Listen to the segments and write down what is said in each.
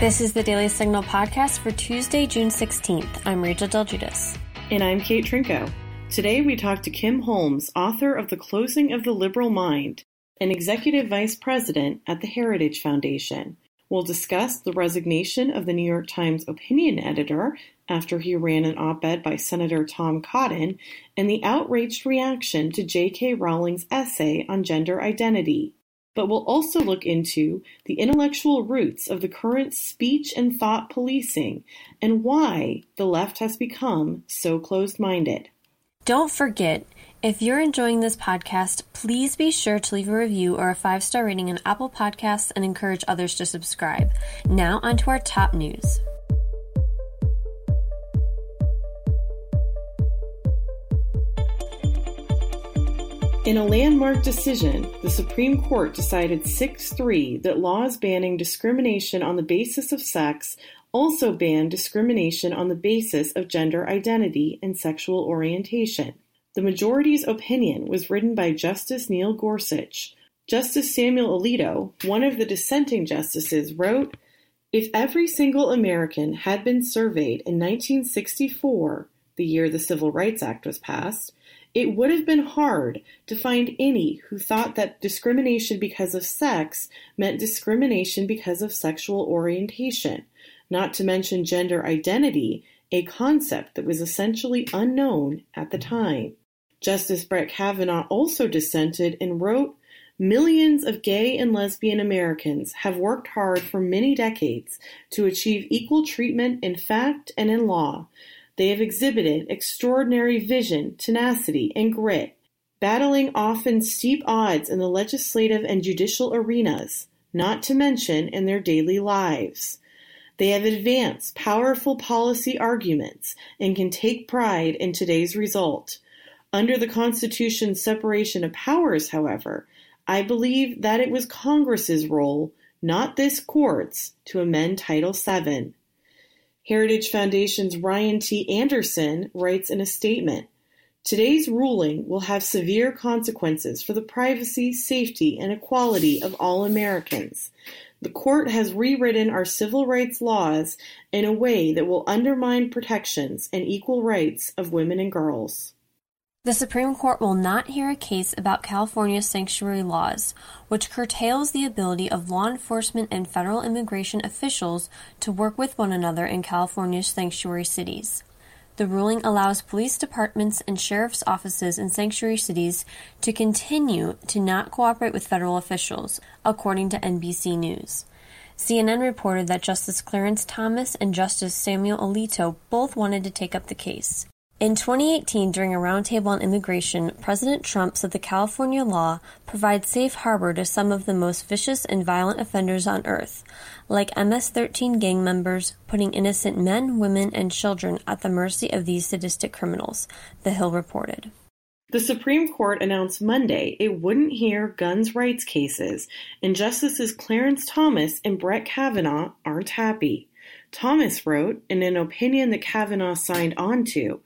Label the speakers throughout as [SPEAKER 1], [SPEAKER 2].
[SPEAKER 1] This is the Daily Signal podcast for Tuesday, June 16th. I'm Rachel Del Giudice.
[SPEAKER 2] And I'm Kate Trinko. Today we talk to Kim Holmes, author of The Closing of the Liberal Mind and executive vice president at the Heritage Foundation. We'll discuss the resignation of the New York Times opinion editor after he ran an op ed by Senator Tom Cotton and the outraged reaction to J.K. Rowling's essay on gender identity but we'll also look into the intellectual roots of the current speech and thought policing and why the left has become so closed minded.
[SPEAKER 1] Don't forget, if you're enjoying this podcast, please be sure to leave a review or a five star rating on Apple Podcasts and encourage others to subscribe. Now, on to our top news.
[SPEAKER 2] In a landmark decision, the Supreme Court decided 6 3 that laws banning discrimination on the basis of sex also ban discrimination on the basis of gender identity and sexual orientation. The majority's opinion was written by Justice Neil Gorsuch. Justice Samuel Alito, one of the dissenting justices, wrote If every single American had been surveyed in 1964, the year the Civil Rights Act was passed, it would have been hard to find any who thought that discrimination because of sex meant discrimination because of sexual orientation, not to mention gender identity, a concept that was essentially unknown at the time. Justice Brett Kavanaugh also dissented and wrote, Millions of gay and lesbian Americans have worked hard for many decades to achieve equal treatment in fact and in law, they have exhibited extraordinary vision, tenacity, and grit, battling often steep odds in the legislative and judicial arenas, not to mention in their daily lives. They have advanced powerful policy arguments and can take pride in today's result. Under the Constitution's separation of powers, however, I believe that it was Congress's role, not this court's, to amend Title VII. Heritage Foundation's Ryan T. Anderson writes in a statement, Today's ruling will have severe consequences for the privacy, safety, and equality of all Americans. The court has rewritten our civil rights laws in a way that will undermine protections and equal rights of women and girls.
[SPEAKER 1] The Supreme Court will not hear a case about California's sanctuary laws, which curtails the ability of law enforcement and federal immigration officials to work with one another in California's sanctuary cities. The ruling allows police departments and sheriff's offices in sanctuary cities to continue to not cooperate with federal officials, according to NBC News. CNN reported that Justice Clarence Thomas and Justice Samuel Alito both wanted to take up the case. In 2018, during a roundtable on immigration, President Trump said the California law provides safe harbor to some of the most vicious and violent offenders on earth, like MS 13 gang members, putting innocent men, women, and children at the mercy of these sadistic criminals, The Hill reported.
[SPEAKER 2] The Supreme Court announced Monday it wouldn't hear guns rights cases, and Justices Clarence Thomas and Brett Kavanaugh aren't happy. Thomas wrote, in an opinion that Kavanaugh signed on to,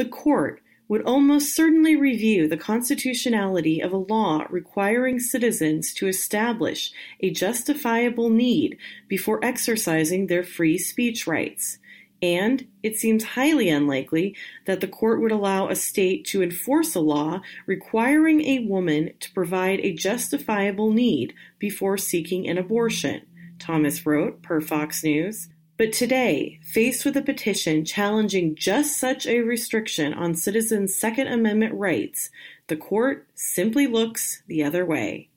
[SPEAKER 2] the court would almost certainly review the constitutionality of a law requiring citizens to establish a justifiable need before exercising their free speech rights. And it seems highly unlikely that the court would allow a state to enforce a law requiring a woman to provide a justifiable need before seeking an abortion, Thomas wrote per Fox News. But today, faced with a petition challenging just such a restriction on citizens' Second Amendment rights, the court simply looks the other way.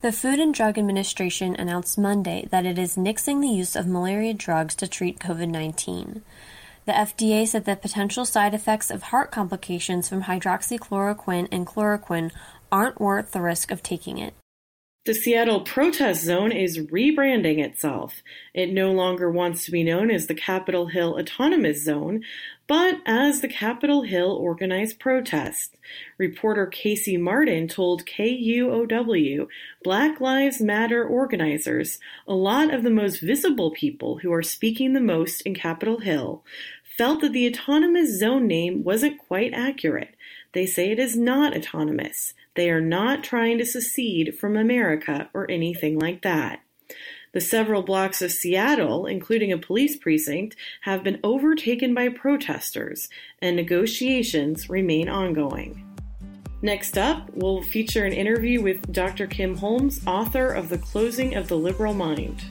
[SPEAKER 1] The Food and Drug Administration announced Monday that it is nixing the use of malaria drugs to treat COVID 19. The FDA said that potential side effects of heart complications from hydroxychloroquine and chloroquine aren't worth the risk of taking it.
[SPEAKER 2] The Seattle Protest Zone is rebranding itself. It no longer wants to be known as the Capitol Hill Autonomous Zone, but as the Capitol Hill Organized Protest. Reporter Casey Martin told KUOW Black Lives Matter organizers, a lot of the most visible people who are speaking the most in Capitol Hill, felt that the Autonomous Zone name wasn't quite accurate. They say it is not autonomous. They are not trying to secede from America or anything like that. The several blocks of Seattle, including a police precinct, have been overtaken by protesters, and negotiations remain ongoing. Next up, we'll feature an interview with Dr. Kim Holmes, author of The Closing of the Liberal Mind.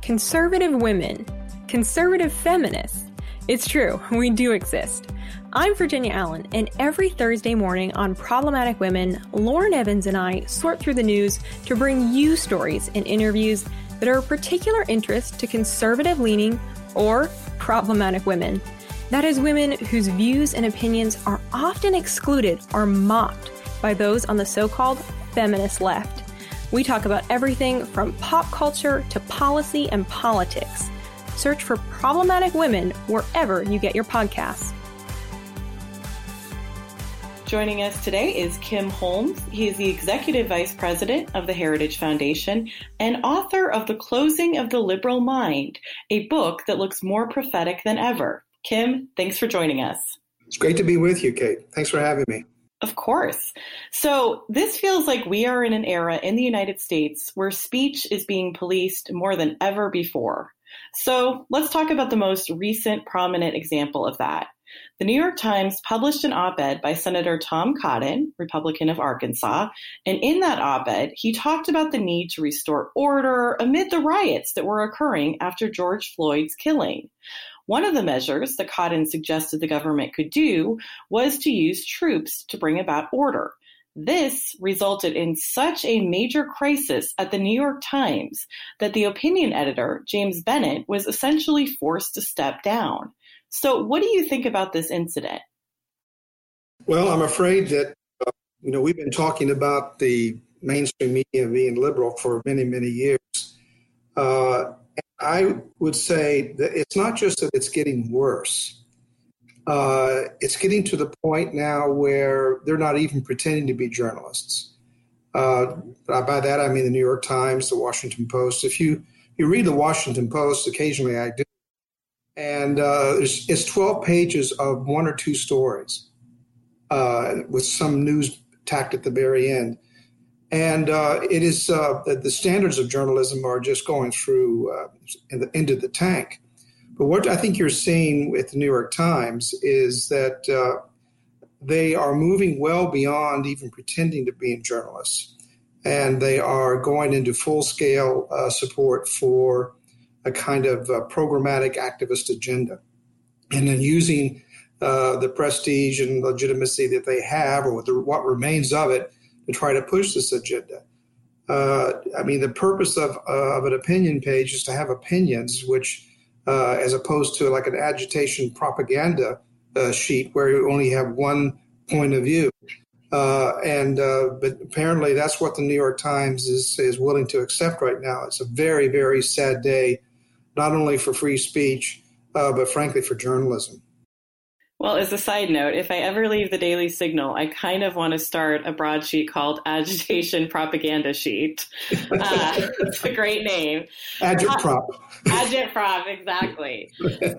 [SPEAKER 3] Conservative women, conservative feminists. It's true, we do exist. I'm Virginia Allen, and every Thursday morning on Problematic Women, Lauren Evans and I sort through the news to bring you stories and interviews that are of particular interest to conservative leaning or problematic women. That is, women whose views and opinions are often excluded or mocked by those on the so called feminist left. We talk about everything from pop culture to policy and politics. Search for Problematic Women wherever you get your podcasts.
[SPEAKER 2] Joining us today is Kim Holmes. He is the Executive Vice President of the Heritage Foundation and author of The Closing of the Liberal Mind, a book that looks more prophetic than ever. Kim, thanks for joining us.
[SPEAKER 4] It's great to be with you, Kate. Thanks for having me.
[SPEAKER 2] Of course. So, this feels like we are in an era in the United States where speech is being policed more than ever before. So, let's talk about the most recent prominent example of that. The New York Times published an op ed by Senator Tom Cotton, Republican of Arkansas, and in that op ed, he talked about the need to restore order amid the riots that were occurring after George Floyd's killing. One of the measures that Cotton suggested the government could do was to use troops to bring about order. This resulted in such a major crisis at the New York Times that the opinion editor, James Bennet, was essentially forced to step down. So, what do you think about this incident?
[SPEAKER 4] Well, I'm afraid that, uh, you know, we've been talking about the mainstream media being liberal for many, many years. Uh, I would say that it's not just that it's getting worse. Uh, it's getting to the point now where they're not even pretending to be journalists. Uh, by that I mean the New York Times, the Washington Post. If you you read the Washington Post, occasionally I do, and uh, it's 12 pages of one or two stories uh, with some news tacked at the very end. And uh, it is uh, the standards of journalism are just going through uh, in the, into the tank. But what I think you're seeing with the New York Times is that uh, they are moving well beyond even pretending to be journalists. And they are going into full scale support for a kind of uh, programmatic activist agenda. And then using uh, the prestige and legitimacy that they have, or what remains of it, to try to push this agenda. Uh, I mean, the purpose of, uh, of an opinion page is to have opinions, which, uh, as opposed to like an agitation propaganda uh, sheet where you only have one point of view. and but apparently, that's what the New York Times is is willing to accept right now. It's a very, very sad day not only for free speech, uh, but frankly for journalism.
[SPEAKER 2] Well, as a side note, if I ever leave the Daily Signal, I kind of want to start a broadsheet called Agitation Propaganda Sheet. Uh, it's a great name.
[SPEAKER 4] Agitprop.
[SPEAKER 2] Uh, Agitprop, exactly.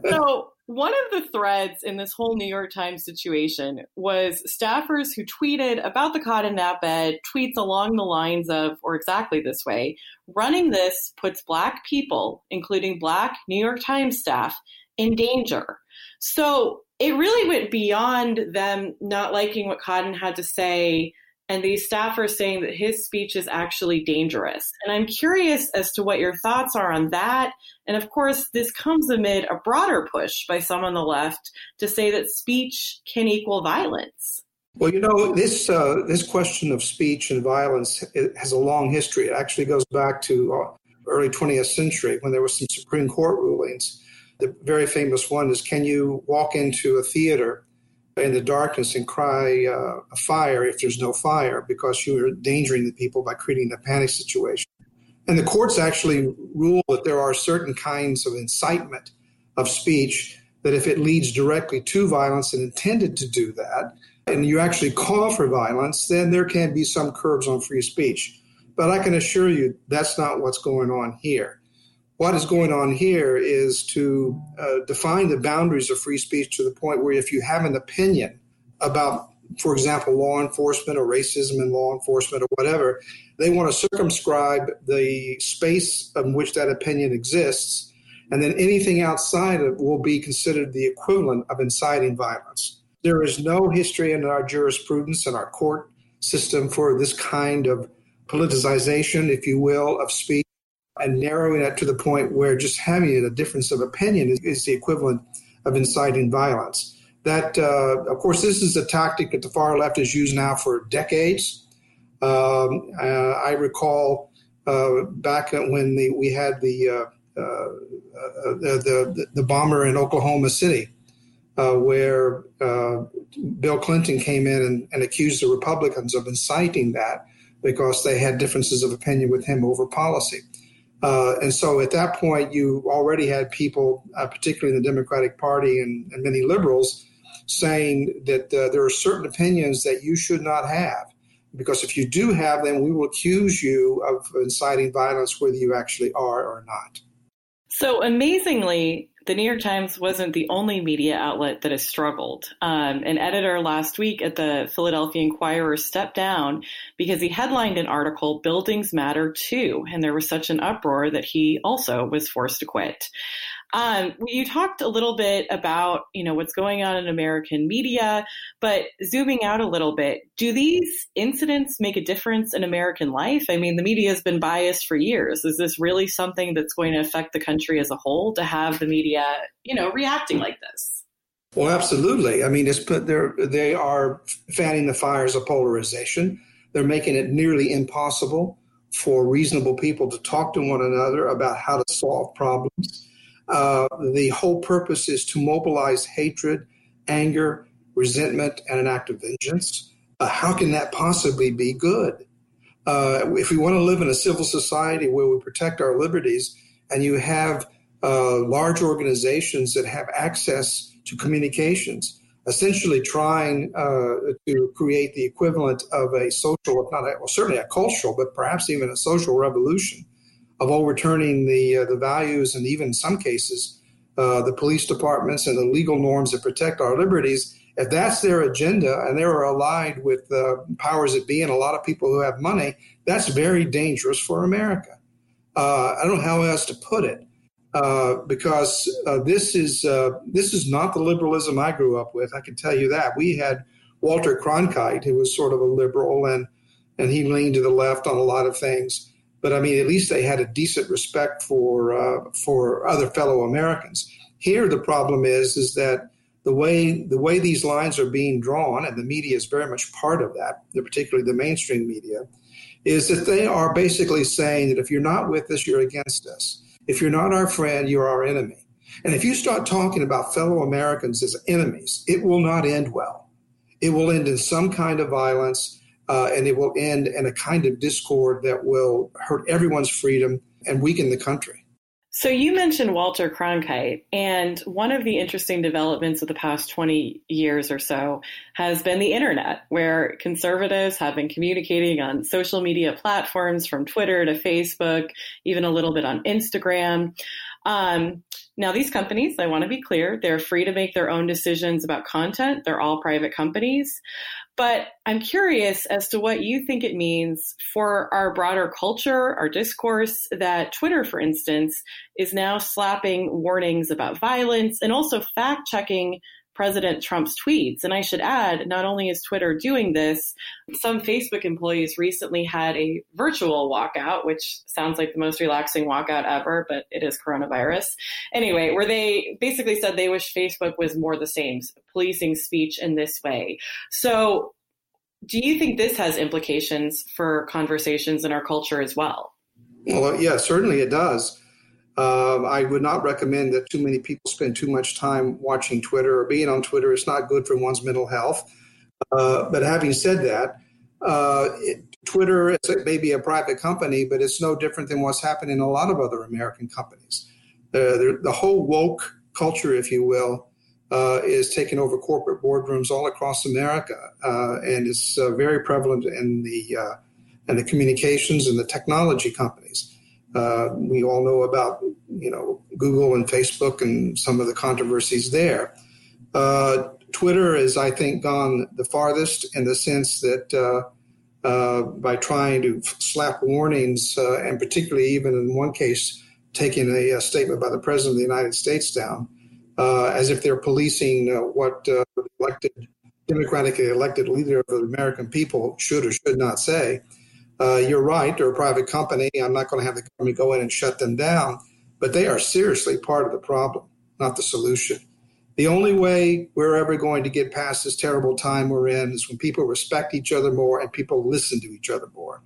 [SPEAKER 2] so, one of the threads in this whole New York Times situation was staffers who tweeted about the Cotton op ed, tweets along the lines of, or exactly this way running this puts Black people, including Black New York Times staff, in danger. So it really went beyond them not liking what Cotton had to say and these staffers saying that his speech is actually dangerous. And I'm curious as to what your thoughts are on that. And of course, this comes amid a broader push by some on the left to say that speech can equal violence.
[SPEAKER 4] Well, you know, this uh, this question of speech and violence has a long history. It actually goes back to uh, early 20th century when there were some Supreme Court rulings. The very famous one is: Can you walk into a theater in the darkness and cry uh, a fire if there's no fire because you're endangering the people by creating a panic situation. And the courts actually rule that there are certain kinds of incitement of speech that if it leads directly to violence and intended to do that, and you actually call for violence, then there can be some curbs on free speech. But I can assure you that's not what's going on here. What is going on here is to uh, define the boundaries of free speech to the point where if you have an opinion about for example, law enforcement or racism in law enforcement or whatever, they want to circumscribe the space in which that opinion exists, and then anything outside of will be considered the equivalent of inciting violence. There is no history in our jurisprudence and our court system for this kind of politicization, if you will, of speech and narrowing it to the point where just having a difference of opinion is, is the equivalent of inciting violence. That, uh, of course, this is a tactic that the far left has used now for decades. Um, uh, I recall uh, back when the, we had the, uh, uh, uh, the, the, the bomber in Oklahoma City, where Bill Clinton came in and, and accused the Republicans of inciting that because they had differences of opinion with him over policy. Uh, and so at that point, you already had people, uh, particularly in the Democratic Party and, and many liberals, saying that uh, there are certain opinions that you should not have. Because if you do have them, we will accuse you of inciting violence, whether you actually are or not.
[SPEAKER 2] So amazingly, the New York Times wasn't the only media outlet that has struggled. Um, an editor last week at the Philadelphia Inquirer stepped down because he headlined an article, Buildings Matter Too, and there was such an uproar that he also was forced to quit. Um, you talked a little bit about, you know, what's going on in American media, but zooming out a little bit, do these incidents make a difference in American life? I mean, the media has been biased for years. Is this really something that's going to affect the country as a whole to have the media, you know, reacting like this?
[SPEAKER 4] Well, absolutely. I mean, it's they're they are fanning the fires of polarization. They're making it nearly impossible for reasonable people to talk to one another about how to solve problems. Uh, the whole purpose is to mobilize hatred, anger, resentment, and an act of vengeance. Uh, how can that possibly be good? Uh, if we want to live in a civil society where we protect our liberties and you have uh, large organizations that have access to communications, essentially trying uh, to create the equivalent of a social, not a, well, certainly a cultural, but perhaps even a social revolution of overturning the uh, the values and even in some cases uh, the police departments and the legal norms that protect our liberties. If that's their agenda and they're allied with uh, powers that be and a lot of people who have money, that's very dangerous for America. Uh, I don't know how else to put it. Uh, because uh, this is this is not the liberalism I grew up with. I can tell you that we had Walter Cronkite, who was sort of a liberal, and and he leaned to the left on a lot of things but I mean, at least they had a decent respect for uh, for other fellow Americans. Here, the problem is is that the way the way these lines are being drawn, and the media is very much part of that, particularly the mainstream media, is that they are basically saying that if you're not with us, you're against us. If you're not our friend, you're our enemy. And if you start talking about fellow Americans as enemies, it will not end well. It will end in some kind of violence uh, and it will end in a kind of discord that will hurt everyone's freedom and weaken the country.
[SPEAKER 2] So you mentioned Walter Cronkite, and one of the interesting developments of the past 20 years or so has been the internet, where conservatives have been communicating on social media platforms from Twitter to Facebook, even a little bit on Instagram. Um, now, these companies, I want to be clear, they're free to make their own decisions about content. They're all private companies. But I'm curious as to what you think it means for our broader culture, our discourse, that Twitter, for instance, is now slapping warnings about violence and also fact checking President Trump's tweets. And I should add, not only is Twitter doing this, some Facebook employees recently had a virtual walkout, which sounds like the most relaxing walkout ever, but it is coronavirus. Anyway, where they basically said they wish Facebook was more the same, policing speech in this way. So, do you think this has implications for conversations in our culture as well?
[SPEAKER 4] Well, yeah, certainly it does. Uh, I would not recommend that too many people spend too much time watching Twitter or being on Twitter. It's not good for one's mental health. Uh, but having said that, uh, it, Twitter may be a private company, but it's no different than what's happening in a lot of other American companies. the, the whole woke culture, if you will, uh, is taking over corporate boardrooms all across America, uh, and it's uh, very prevalent in the in the communications and the technology companies. Uh, we all know about you know Google and Facebook and some of the controversies there. Uh, Twitter has, I think, gone the farthest in the sense that uh, uh, by trying to slap warnings, uh, and particularly even in one case, taking a, a, statement by the President of the United States down, as if they're policing what elected, democratically elected leader of the American people should or should not say. You're right, they're a private company. I'm not going to have the government go in and shut them down, but they are seriously part of the problem, not the solution. The only way we're ever going to get past this terrible time we're in is when people respect each other more and people listen to each other more.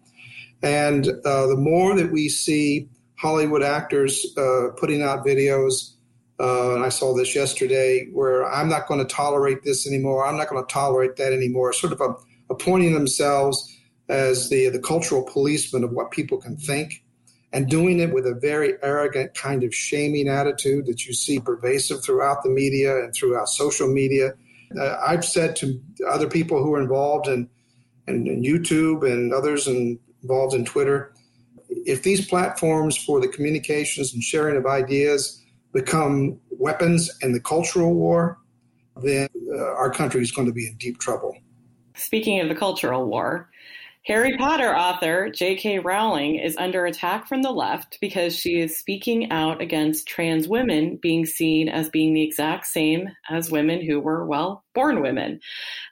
[SPEAKER 4] And uh, the more that we see Hollywood actors uh, putting out videos, uh, and I saw this yesterday, where I'm not going to tolerate this anymore, I'm not going to tolerate that anymore, sort of a, appointing themselves as the, the cultural policeman of what people can think and doing it with a very arrogant kind of shaming attitude that you see pervasive throughout the media and throughout social media. Uh, I've said to other people who are involved in, in, in YouTube and others in, involved in Twitter, if these platforms for the communications and sharing of ideas become weapons in the cultural war, then uh, our country is going to be in deep trouble.
[SPEAKER 2] Speaking of the cultural war, Harry Potter author J.K. Rowling is under attack from the left because she is speaking out against trans women being seen as being the exact same as women who were, well, born women.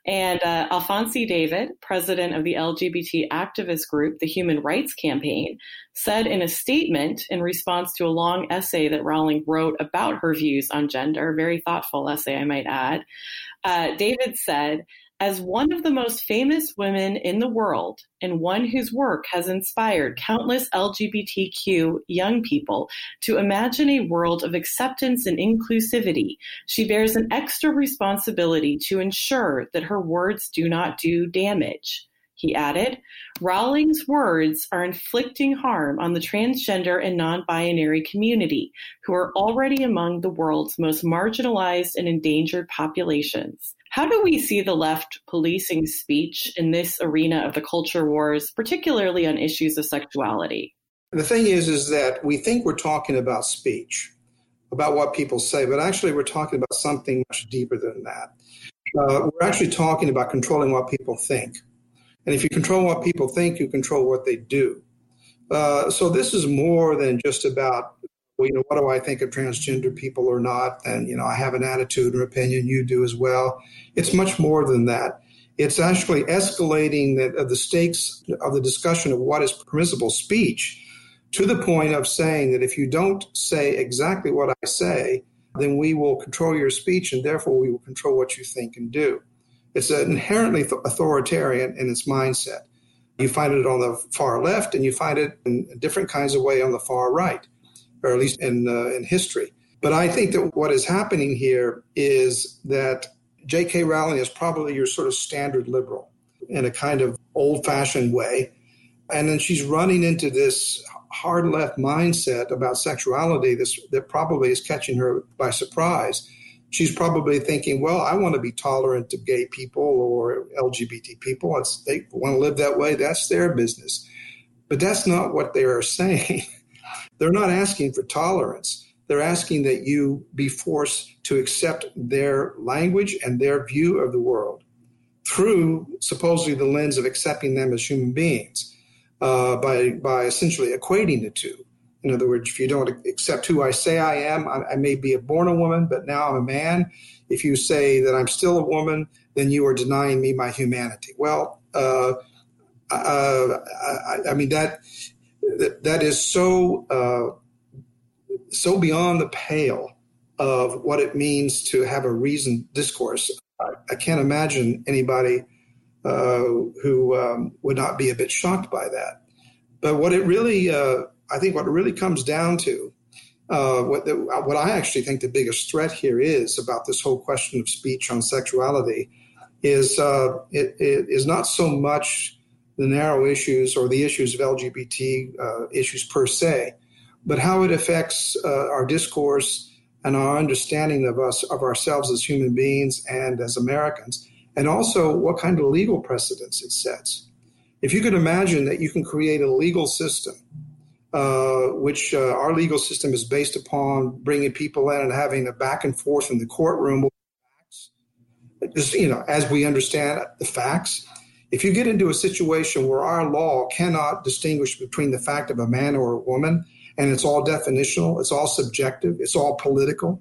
[SPEAKER 2] And uh, Alphonso David, president of the LGBT activist group, the Human Rights Campaign, said in a statement in response to a long essay that Rowling wrote about her views on gender, very thoughtful essay, I might add. Uh, David said, as one of the most famous women in the world and one whose work has inspired countless LGBTQ young people to imagine a world of acceptance and inclusivity, she bears an extra responsibility to ensure that her words do not do damage. He added, Rowling's words are inflicting harm on the transgender and non binary community, who are already among the world's most marginalized and endangered populations. How do we see the left policing speech in this arena of the culture wars, particularly on issues of sexuality?
[SPEAKER 4] The thing is, is that we think we're talking about speech, about what people say, but actually we're talking about something much deeper than that. Uh, we're actually talking about controlling what people think. And if you control what people think, you control what they do. Uh, so this is more than just about well, you know, what do I think of transgender people or not? And, you know, I have an attitude or opinion, you do as well. It's much more than that. It's actually escalating the, uh, the stakes of the discussion of what is permissible speech to the point of saying that if you don't say exactly what I say, then we will control your speech and therefore we will control what you think and do. It's inherently authoritarian in its mindset. You find it on the far left and you find it in different kinds of way on the far right or at least in, uh, in history. But I think that what is happening here is that J.K. Rowling is probably your sort of standard liberal in a kind of old fashioned way. And then she's running into this hard left mindset about sexuality that probably is catching her by surprise. She's probably thinking, well, I want to be tolerant of gay people or LGBT people. It's, they want to live that way. That's their business. But that's not what they are saying. They're not asking for tolerance. They're asking that you be forced to accept their language and their view of the world through supposedly the lens of accepting them as human beings uh, by, by essentially equating the two. In other words, if you don't accept who I say I am, I, I may be a born a woman, but now I'm a man. If you say that I'm still a woman, then you are denying me my humanity. Well, uh, uh, I, I, mean that that, that is so uh, so beyond the pale of what it means to have a reasoned discourse. I, I can't imagine anybody uh, who um, would not be a bit shocked by that. But what it really, uh, I think, what it really comes down to, uh, what the, what I actually think the biggest threat here is about this whole question of speech on sexuality, is uh, it, it is not so much the narrow issues or the issues of LGBT uh, issues per se, but how it affects uh, our discourse and our understanding of us, of ourselves as human beings and as Americans, and also what kind of legal precedents it sets. If you could imagine that you can create a legal system, uh, which uh, our legal system is based upon bringing people in and having a back and forth in the courtroom just, you know, as we understand the facts, if you get into a situation where our law cannot distinguish between the fact of a man or a woman, and it's all definitional, it's all subjective, it's all political,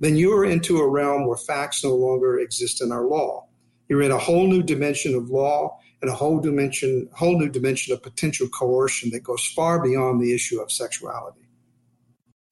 [SPEAKER 4] then you are into a realm where facts no longer exist in our law. You're in a whole new dimension of law and a whole dimension, whole new dimension of potential coercion that goes far beyond the issue of sexuality.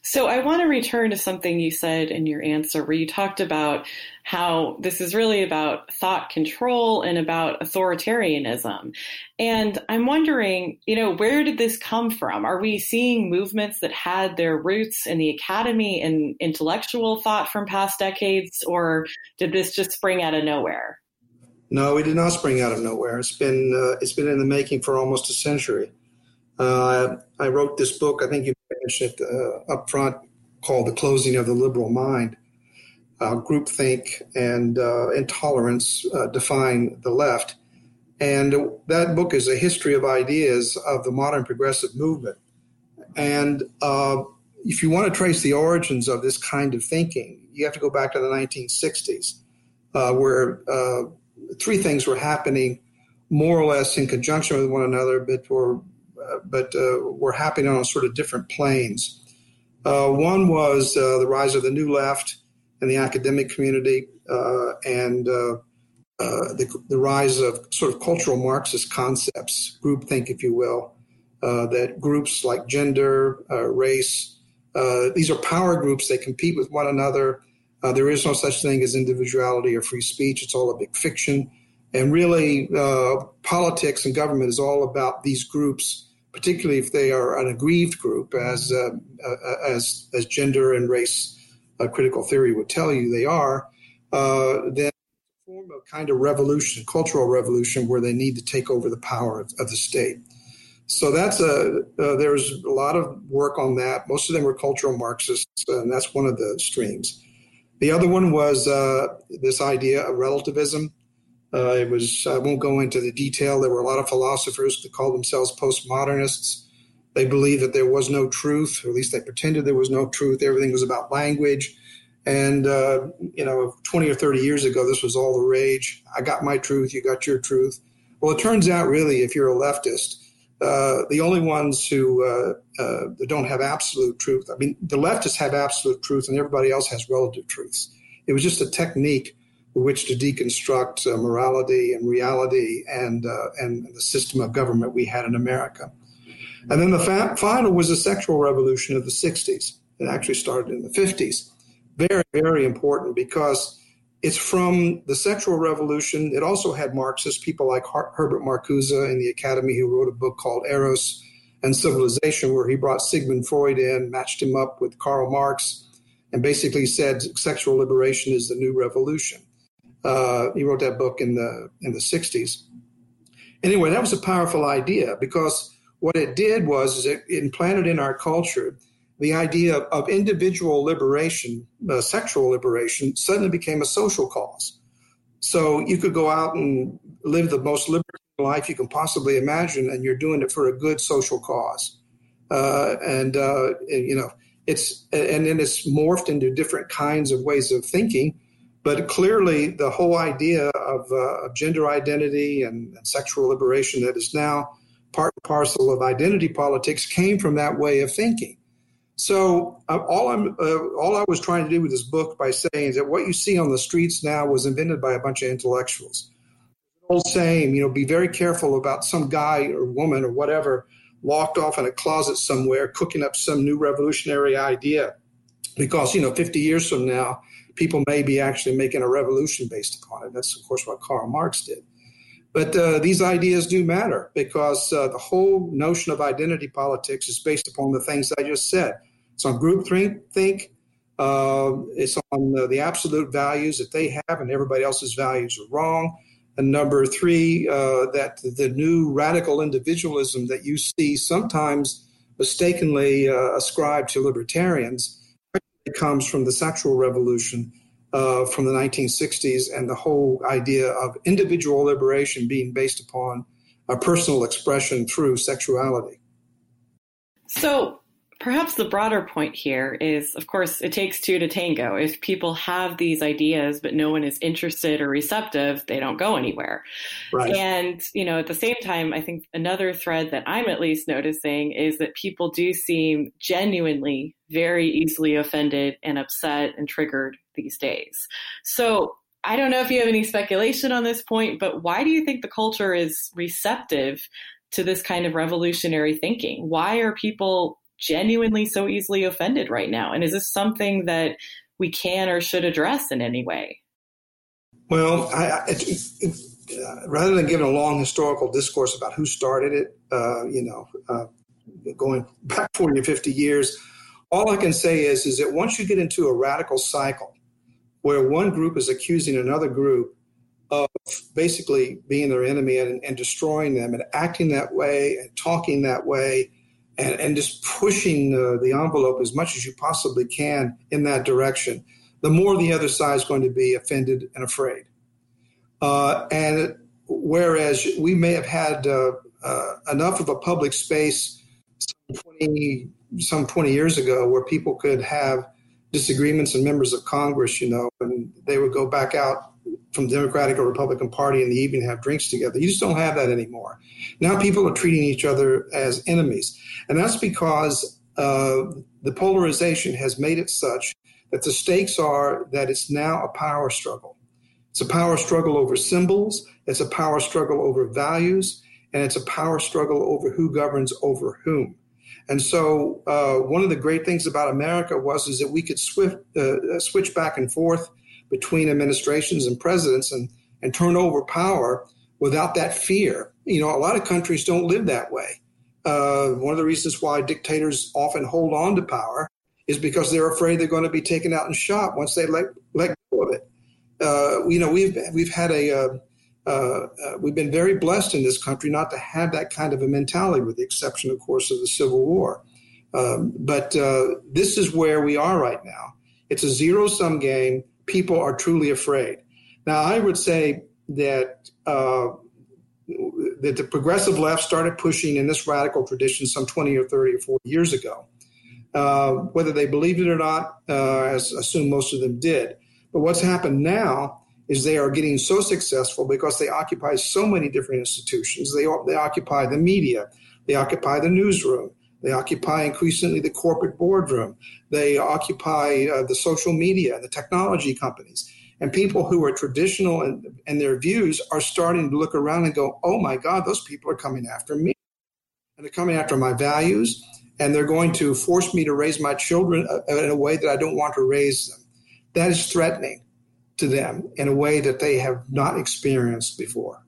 [SPEAKER 2] So I want to return to something you said in your answer where you talked about how this is really about thought control and about authoritarianism. And I'm wondering, you know, where did this come from? Are we seeing movements that had their roots in the academy and intellectual thought from past decades, or did this just spring out of nowhere?
[SPEAKER 4] No, it did not spring out of nowhere. It's been uh, it's been in the making for almost a century. Uh, I wrote this book. I think mentioned it uh, up front, called "The Closing of the Liberal Mind." Uh, groupthink and uh, intolerance uh, define the left, and that book is a history of ideas of the modern progressive movement. And uh, if you want to trace the origins of this kind of thinking, you have to go back to the 1960s, uh, where three things were happening more or less in conjunction with one another, but were but uh, were happening on sort of different planes. Uh, one was uh, the rise of the new left in the academic community and the, the, rise of sort of cultural Marxist concepts, groupthink, if you will, that groups like gender, race, these are power groups. They compete with one another. Uh, there is no such thing as individuality or free speech. It's all a big fiction. And really, uh, politics and government is all about these groups particularly if they are an aggrieved group, as uh, uh, as as gender and race uh, critical theory would tell you they are, uh, then form a kind of revolution, cultural revolution, where they need to take over the power of, of the state. So that's a uh, there's a lot of work on that. Most of them were cultural Marxists, and that's one of the streams. The other one was uh, this idea of relativism. Uh, it was, I won't go into the detail. There were a lot of philosophers that called themselves postmodernists. They believed that there was no truth, or at least they pretended there was no truth. Everything was about language. And, uh, you know, 20 or 30 years ago, this was all the rage. I got my truth, you got your truth. Well, it turns out, really, if you're a leftist, uh, the only ones who uh, uh, don't have absolute truth, I mean, the leftists have absolute truth and everybody else has relative truths. It was just a technique which to deconstruct uh, morality and reality and uh, and the system of government we had in America. And then the fa- final was the sexual revolution of the 60s. It actually started in the 50s. Very, very important because it's from the sexual revolution. It also had Marxists, people like Her- Herbert Marcuse in the Academy, who wrote a book called Eros and Civilization, where he brought Sigmund Freud in, matched him up with Karl Marx, and basically said sexual liberation is the new revolution. Uh, he wrote that book in the in the 60s. Anyway, that was a powerful idea because what it did was it implanted in our culture the idea of, individual liberation, uh, sexual liberation, suddenly became a social cause. So you could go out and live the most liberal life you can possibly imagine, and you're doing it for a good social cause. Uh, and, uh, and, you know, it's and then it's morphed into different kinds of ways of thinking but clearly, the whole idea of, uh, of gender identity and, and, sexual liberation that is now part and parcel of identity politics came from that way of thinking. So uh, all I'm uh, all I was trying to do with this book by saying is that what you see on the streets now was invented by a bunch of intellectuals. Old saying, you know, be very careful about some guy or woman or whatever locked off in a closet somewhere cooking up some new revolutionary idea, because you know, 50 years from now people may be actually making a revolution based upon it. That's, of course, what Karl Marx did. But uh, these ideas do matter because uh, the whole notion of identity politics is based upon the things I just said. It's on group think, uh, it's on the, the, absolute values that they have, and everybody else's values are wrong. And number three, uh, that the new radical individualism that you see sometimes mistakenly uh, ascribed to libertarians comes from the sexual revolution uh, from the 1960s and the whole idea of individual liberation being based upon a personal expression through sexuality.
[SPEAKER 2] So, perhaps the broader point here is, of course, it takes two to tango. If people have these ideas, but no one is interested or receptive, they don't go anywhere. Right. And, you know, at the same time, I think another thread that I'm at least noticing is that people do seem genuinely very easily offended and upset and triggered these days. So I don't know if you have any speculation on this point, but why do you think the culture is receptive to this kind of revolutionary thinking? Why are people genuinely so easily offended right now? And is this something that we can or should address in any way?
[SPEAKER 4] Well, I, it, it, uh, rather than giving a long historical discourse about who started it, uh, you know, uh, going back 40 or 50 years, all I can say is, is that once you get into a radical cycle where one group is accusing another group of basically being their enemy and, and destroying them and acting that way and talking that way and, and just pushing the, the envelope as much as you possibly can in that direction, the more the other side is going to be offended and afraid. Uh, and whereas we may have had uh, uh, enough of a public space some 20, some 20 years ago where people could have disagreements and members of Congress, you know, and they would go back out from Democratic or Republican Party in the evening have drinks together. You just don't have that anymore. Now people are treating each other as enemies. And that's because uh, the polarization has made it such that the stakes are that it's now a power struggle. It's a power struggle over symbols, it's a power struggle over values, and it's a power struggle over who governs over whom. And so, uh, one of the great things about America was is that we could swift, uh, switch back and forth between administrations and presidents and, and turn over power without that fear. You know, a lot of countries don't live that way. Uh, one of the reasons why dictators often hold on to power is because they're afraid they're going to be taken out and shot once they let, let go of it. Uh, you know, we've we've had a uh, uh, uh, we've been very blessed in this country not to have that kind of a mentality, with the exception, of course, of the Civil War. Um, but uh, this is where we are right now. It's a zero sum game people are truly afraid. Now, I would say that uh, that the progressive left started pushing in this radical tradition some 20 or 30 or 40 years ago. Uh, whether they believed it or not, uh, I assume most of them did. But what's happened now is they are getting so successful because they occupy so many different institutions. They, they occupy the media, they occupy the newsroom, they occupy increasingly the corporate boardroom. They occupy uh, the social media, the technology companies. And people who are traditional in, in their views are starting to look around and go, oh my God, those people are coming after me. And they're coming after my values. And they're going to force me to raise my children uh, in a way that I don't want to raise them. That is threatening to them in a way that they have not experienced before.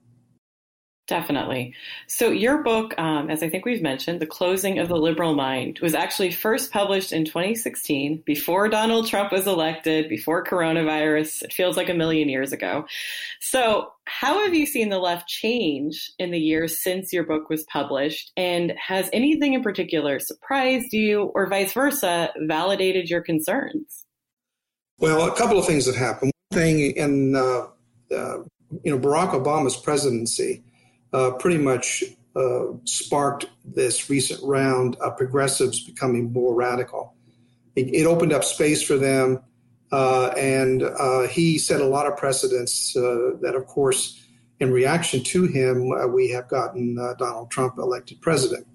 [SPEAKER 2] Definitely. So, your book, um, as I think we've mentioned, The Closing of the Liberal Mind, was actually first published in 2016, before Donald Trump was elected, before coronavirus. It feels like a million years ago. So, how have you seen the left change in the years since your book was published? And has anything in particular surprised you, or vice versa, validated your concerns?
[SPEAKER 4] Well, a couple of things have happened. One thing in uh, uh, you know Barack Obama's presidency uh, pretty much uh, sparked this recent round of progressives becoming more radical. It, it opened up space for them, uh, and uh, he set a lot of precedents uh, that, of course, in reaction to him, uh, we have gotten Donald Trump elected president.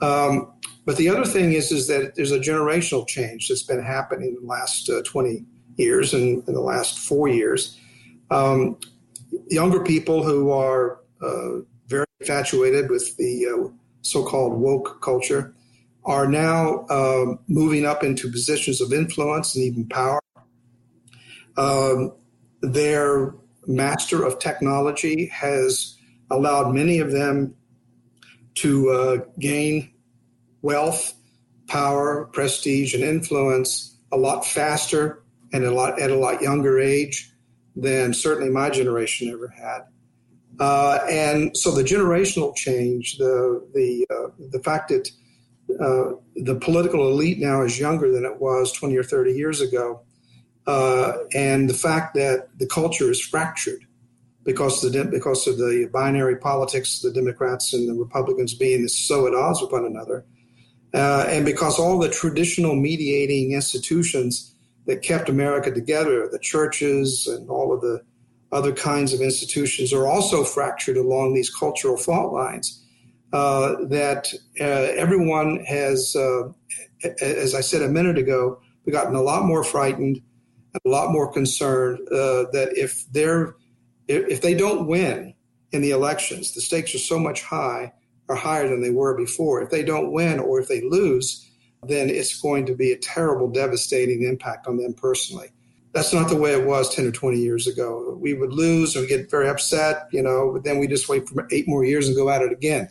[SPEAKER 4] Um, but the other thing is, is that there's a generational change that's been happening in the last 20 years and in the last four years. Um, younger people who are uh, very infatuated with the uh, so-called woke culture, are now um, moving up into positions of influence and even power. Um, their master of technology has allowed many of them to uh, gain wealth, power, prestige, and influence a lot faster and a lot at a lot younger age than certainly my generation ever had. Uh, and so the generational change, the the uh, the fact that uh, the political elite now is younger than it was 20 or 30 years ago, uh, and the fact that the culture is fractured because the because of the binary politics, the Democrats and the Republicans being so at odds with one another, Uh, and because all the traditional mediating institutions that kept America together, the churches and all of the other kinds of institutions, are also fractured along these cultural fault lines. Uh, that uh, everyone has, uh, as I said a minute ago, gotten a lot more frightened, a lot more concerned uh, that if they're if they don't win in the elections, the stakes are so much high are higher than they were before. If they don't win or if they lose, then it's going to be a terrible, devastating impact on them personally. That's not the way it was 10 or 20 years ago. We would lose and get very upset, you know, but then we just wait for eight more years and go at it again.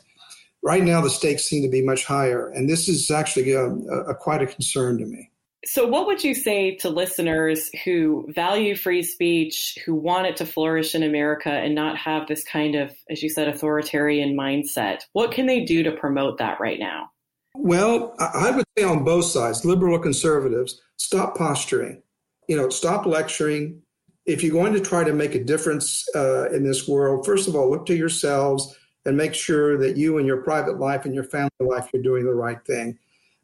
[SPEAKER 4] Right now, the stakes seem to be much higher, and this is actually a, a, a quite a concern to me.
[SPEAKER 2] So, what would you say to listeners who value free speech, who want it to flourish in America and not have this kind of, as you said, authoritarian mindset? What can they do to promote that right now?
[SPEAKER 4] Well, I would say on both sides, liberal or conservatives, stop posturing. You know, stop lecturing. If you're going to try to make a difference uh, in this world, first of all, look to yourselves and make sure that you and your private life and your family life, you're doing the right thing.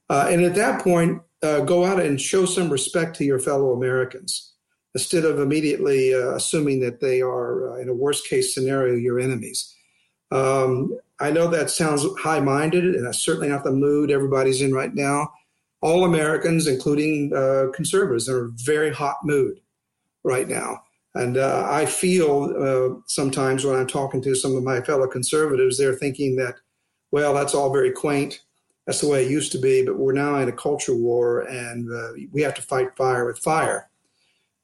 [SPEAKER 4] Uh, and at that point, uh, go out and show some respect to your fellow Americans instead of immediately uh, assuming that they are, uh, in a worst case scenario, your enemies. Um, I know that sounds high minded, and that's certainly not the mood everybody's in right now. All Americans, including uh, conservatives, are in a very hot mood right now. And uh, I feel uh, sometimes when I'm talking to some of my fellow conservatives, they're thinking that, well, that's all very quaint that's the way it used to be, but we're now in a culture war and uh, we have to fight fire with fire.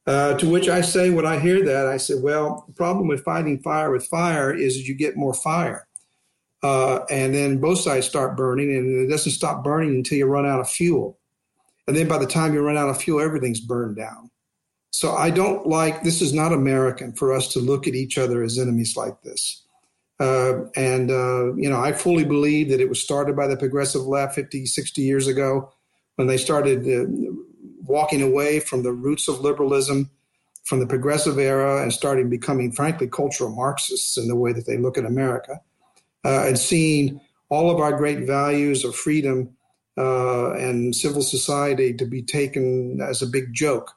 [SPEAKER 4] Uh, to which I say, when I hear that, I say, well, the problem with fighting fire with fire is you get more fire. Uh, and then both sides start burning, and it doesn't stop burning until you run out of fuel. And then by the time you run out of fuel, everything's burned down. So I don't like this is not American for us to look at each other as enemies like this. Uh, and, uh, you know, I fully believe that it was started by the progressive left 50, 60 years ago when they started uh, walking away from the roots of liberalism, from the progressive era, and starting becoming, frankly, cultural Marxists in the way that they look at America, uh, and seeing all of our great values of freedom uh, and civil society to be taken as a big joke,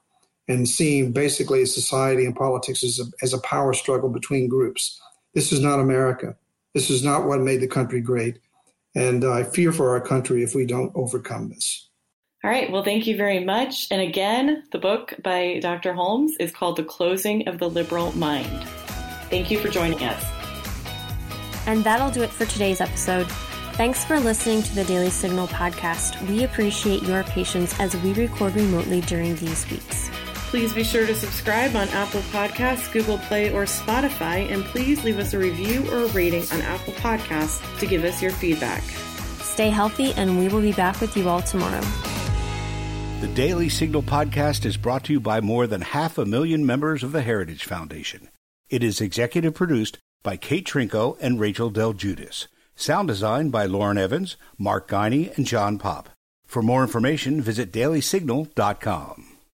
[SPEAKER 4] and seeing basically society and politics as a, as a power struggle between groups. This is not America. This is not what made the country great. And I fear for our country if we don't overcome this.
[SPEAKER 2] All right. Well, thank you very much. And again, the book by Dr. Holmes is called The Closing of the Liberal Mind. Thank you for joining us.
[SPEAKER 1] And that'll do it for today's episode. Thanks for listening to the Daily Signal podcast. We appreciate your patience as we record remotely during these weeks.
[SPEAKER 2] Please be sure to subscribe on Apple Podcasts, Google Play, or Spotify, and please leave us a review or a rating on Apple Podcasts to give us your feedback.
[SPEAKER 1] Stay healthy, and we will be back with you all tomorrow.
[SPEAKER 5] The Daily Signal podcast is brought to you by more than half a million members of the Heritage Foundation. It is executive produced by Kate Trinko and Rachel Del Guidice. Sound design by Lauren Evans, Mark Geiner, and John Popp. For more information, visit dailysignal.com.